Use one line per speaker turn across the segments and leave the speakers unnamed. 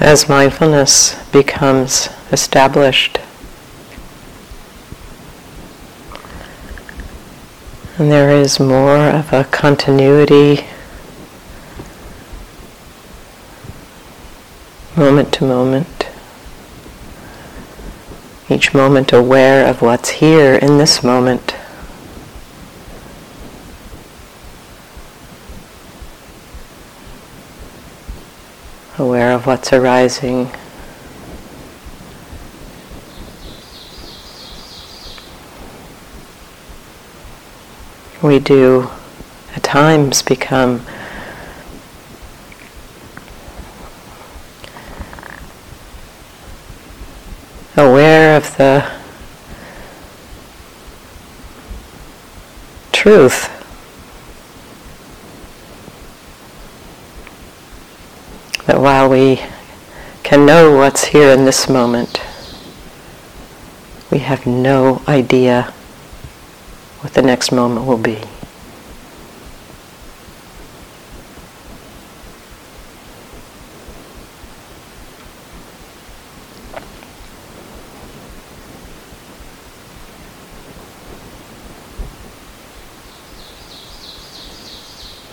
as mindfulness becomes established. And there is more of a continuity, moment to moment. Each moment aware of what's here in this moment. Aware of what's arising. We do at times become aware of the truth. That we can know what's here in this moment, we have no idea what the next moment will be.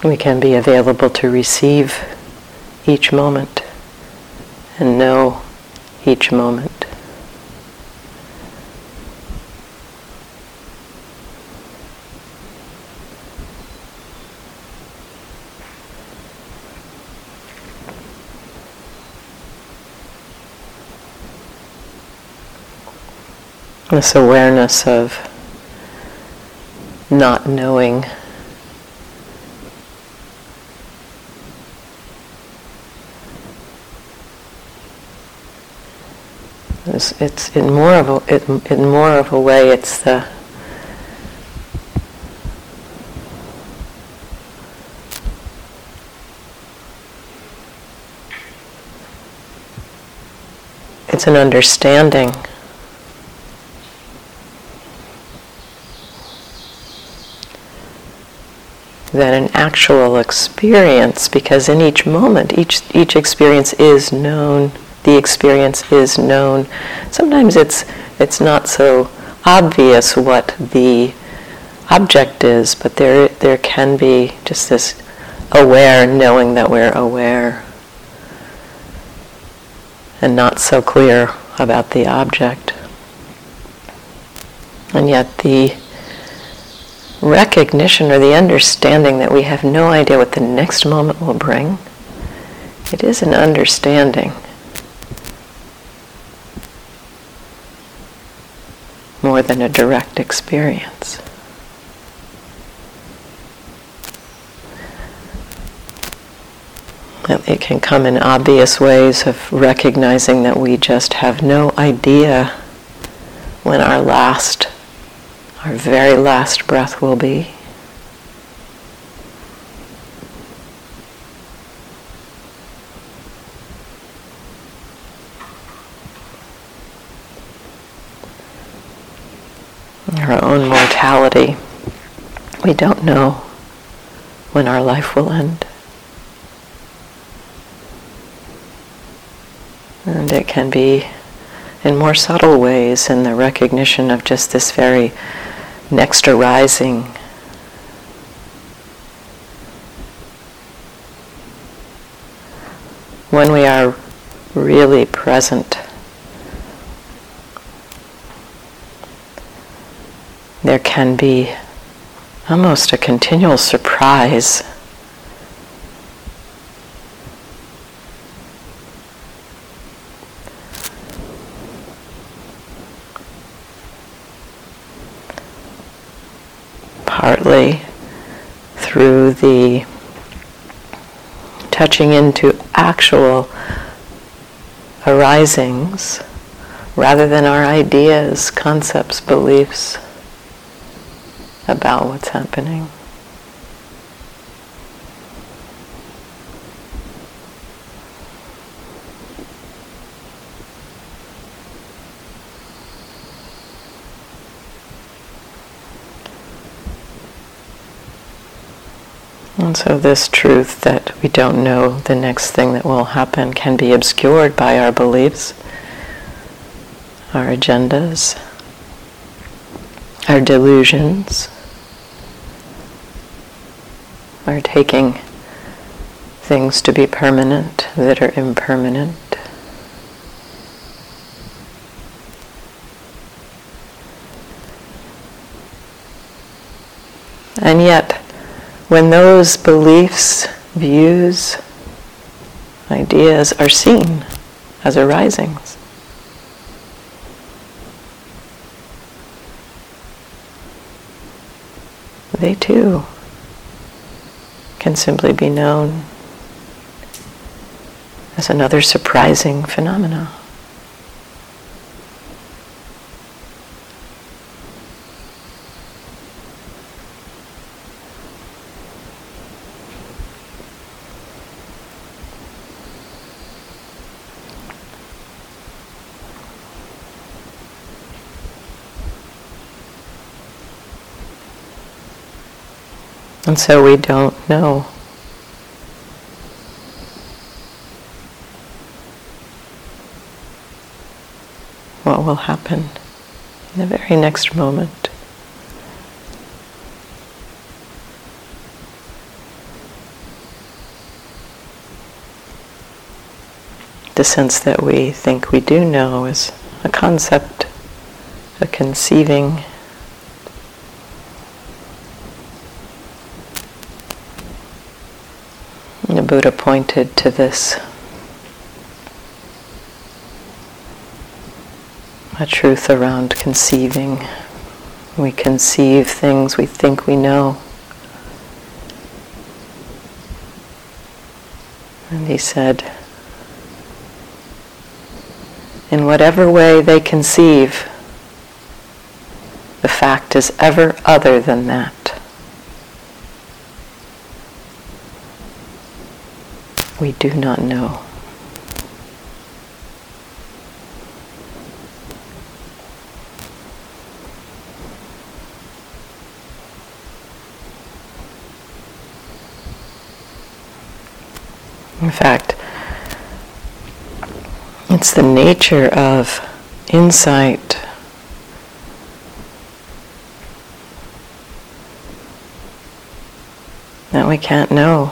We can be available to receive each moment and know each moment. This awareness of not knowing it's, it's in more of a it, in more of a way it's the it's an understanding. Than an actual experience because in each moment, each, each experience is known, the experience is known. Sometimes it's, it's not so obvious what the object is, but there, there can be just this aware knowing that we're aware and not so clear about the object. And yet the recognition or the understanding that we have no idea what the next moment will bring, it is an understanding. More than a direct experience. It can come in obvious ways of recognizing that we just have no idea when our last our very last breath will be. Our own mortality. We don't know when our life will end. And it can be in more subtle ways in the recognition of just this very next arising. When we are really present, there can be almost a continual surprise. Partly through the touching into actual arisings rather than our ideas, concepts, beliefs about what's happening. And so, this truth that we don't know the next thing that will happen can be obscured by our beliefs, our agendas, our delusions, our taking things to be permanent that are impermanent. And yet, when those beliefs, views, ideas are seen as arisings, they too can simply be known as another surprising phenomena. And so we don't know. What will happen in the very next moment. The sense that we think we do know is a concept, a conceiving Buddha pointed to this a truth around conceiving. We conceive things we think we know. And he said, in whatever way they conceive, the fact is ever other than that. We do not know. In fact, it's the nature of insight that we can't know.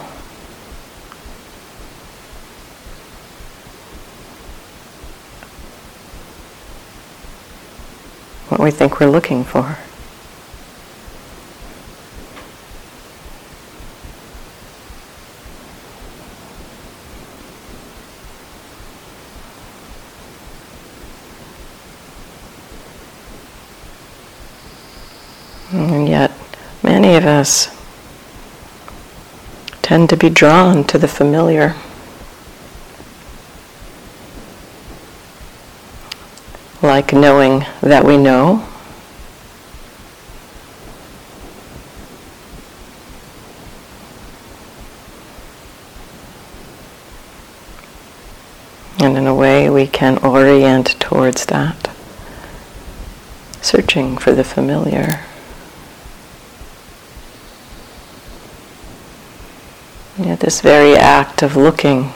We think we're looking for. And yet, many of us tend to be drawn to the familiar. Like knowing that we know. And in a way, we can orient towards that, searching for the familiar. Yet, this very act of looking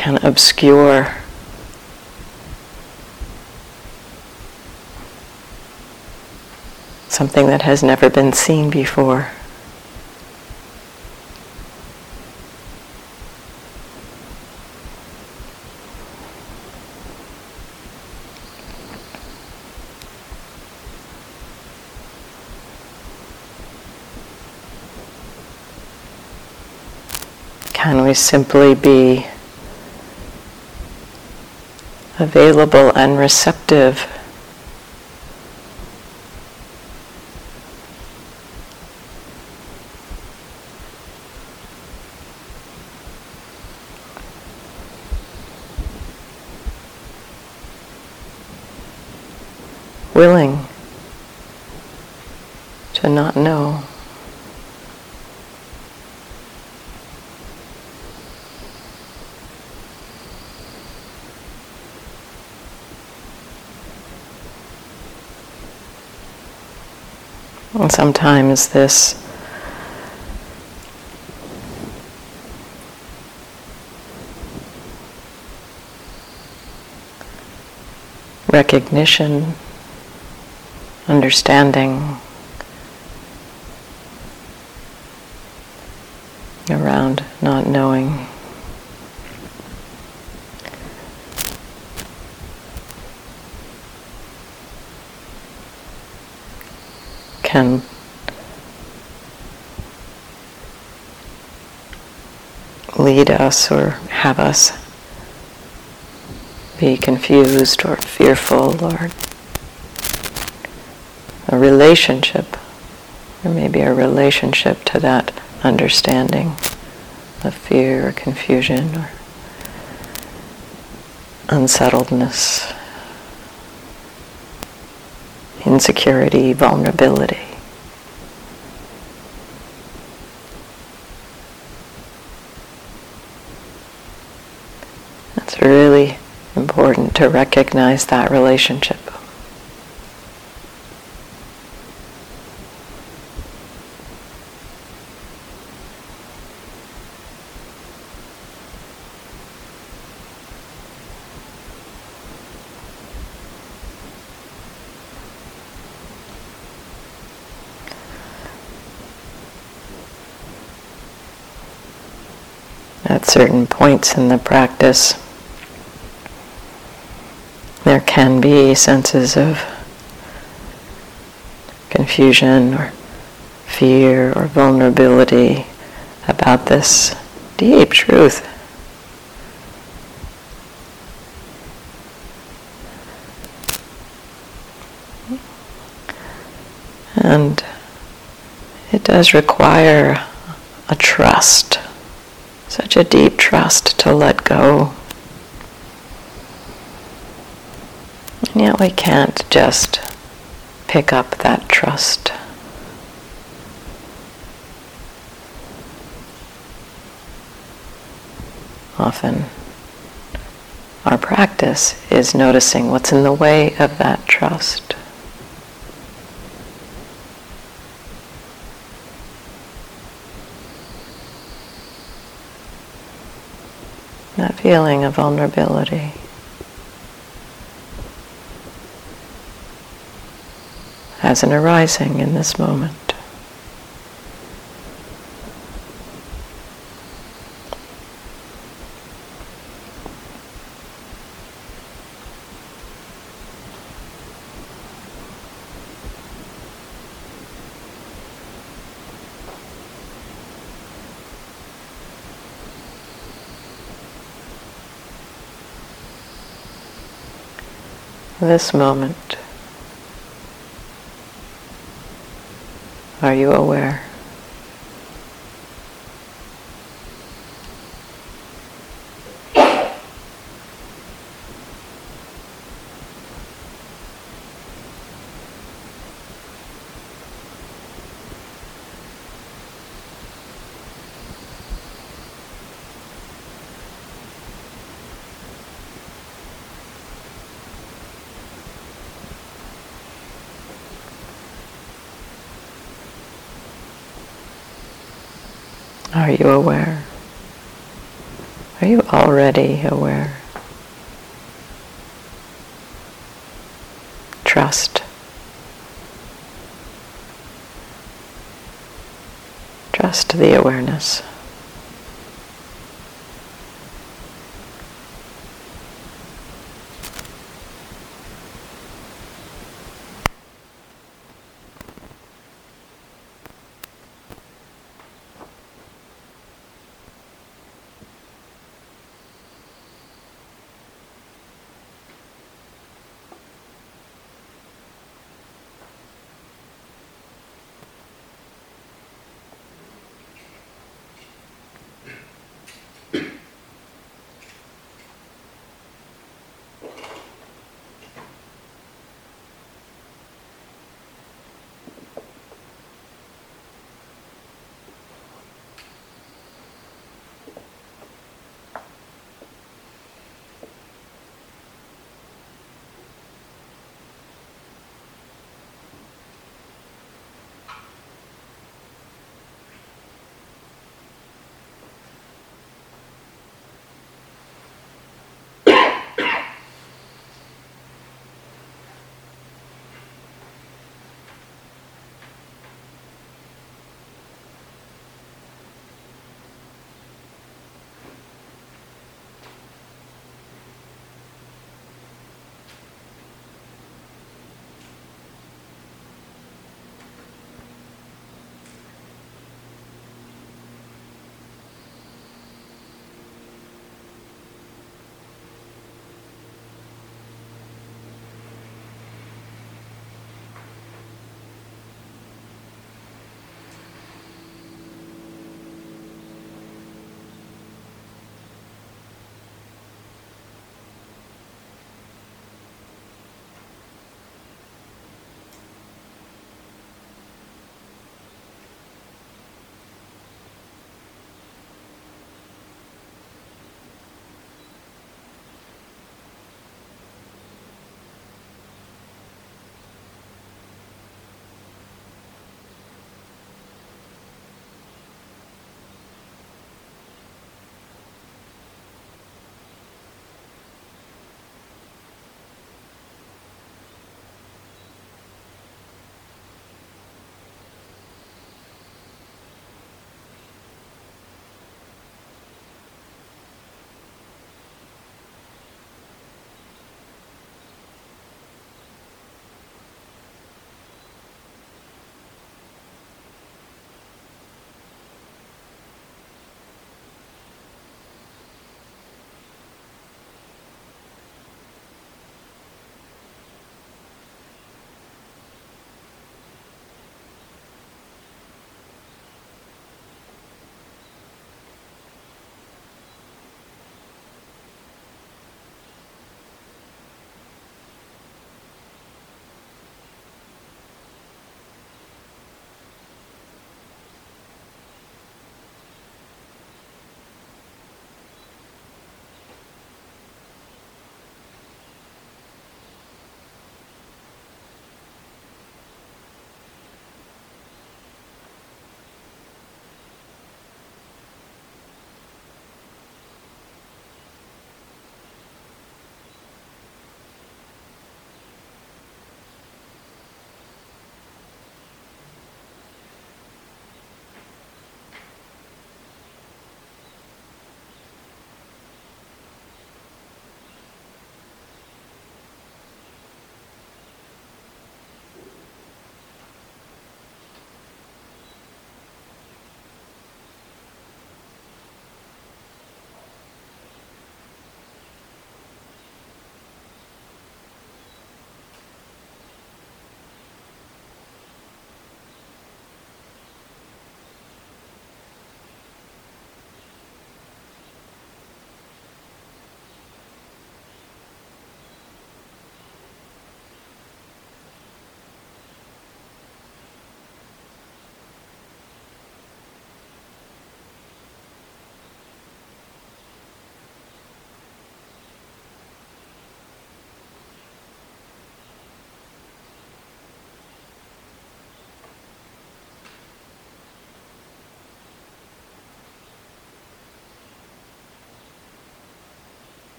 can obscure something that has never been seen before. Can we simply be available and receptive. Willing to not know. Sometimes this recognition, understanding around not knowing. Can. Lead us or have us be confused or fearful or a relationship, or maybe a relationship to that understanding of fear or confusion or unsettledness, insecurity, vulnerability. It's really important to recognize that relationship. At certain points in the practice, there can be senses of confusion or fear or vulnerability about this deep truth. And it does require a trust, such a deep trust to let go And yet we can't just pick up that trust. Often our practice is noticing what's in the way of that trust. That feeling of vulnerability. as an arising in this moment. This moment Are you aware? Are you aware? Are you already aware? Trust. Trust the awareness.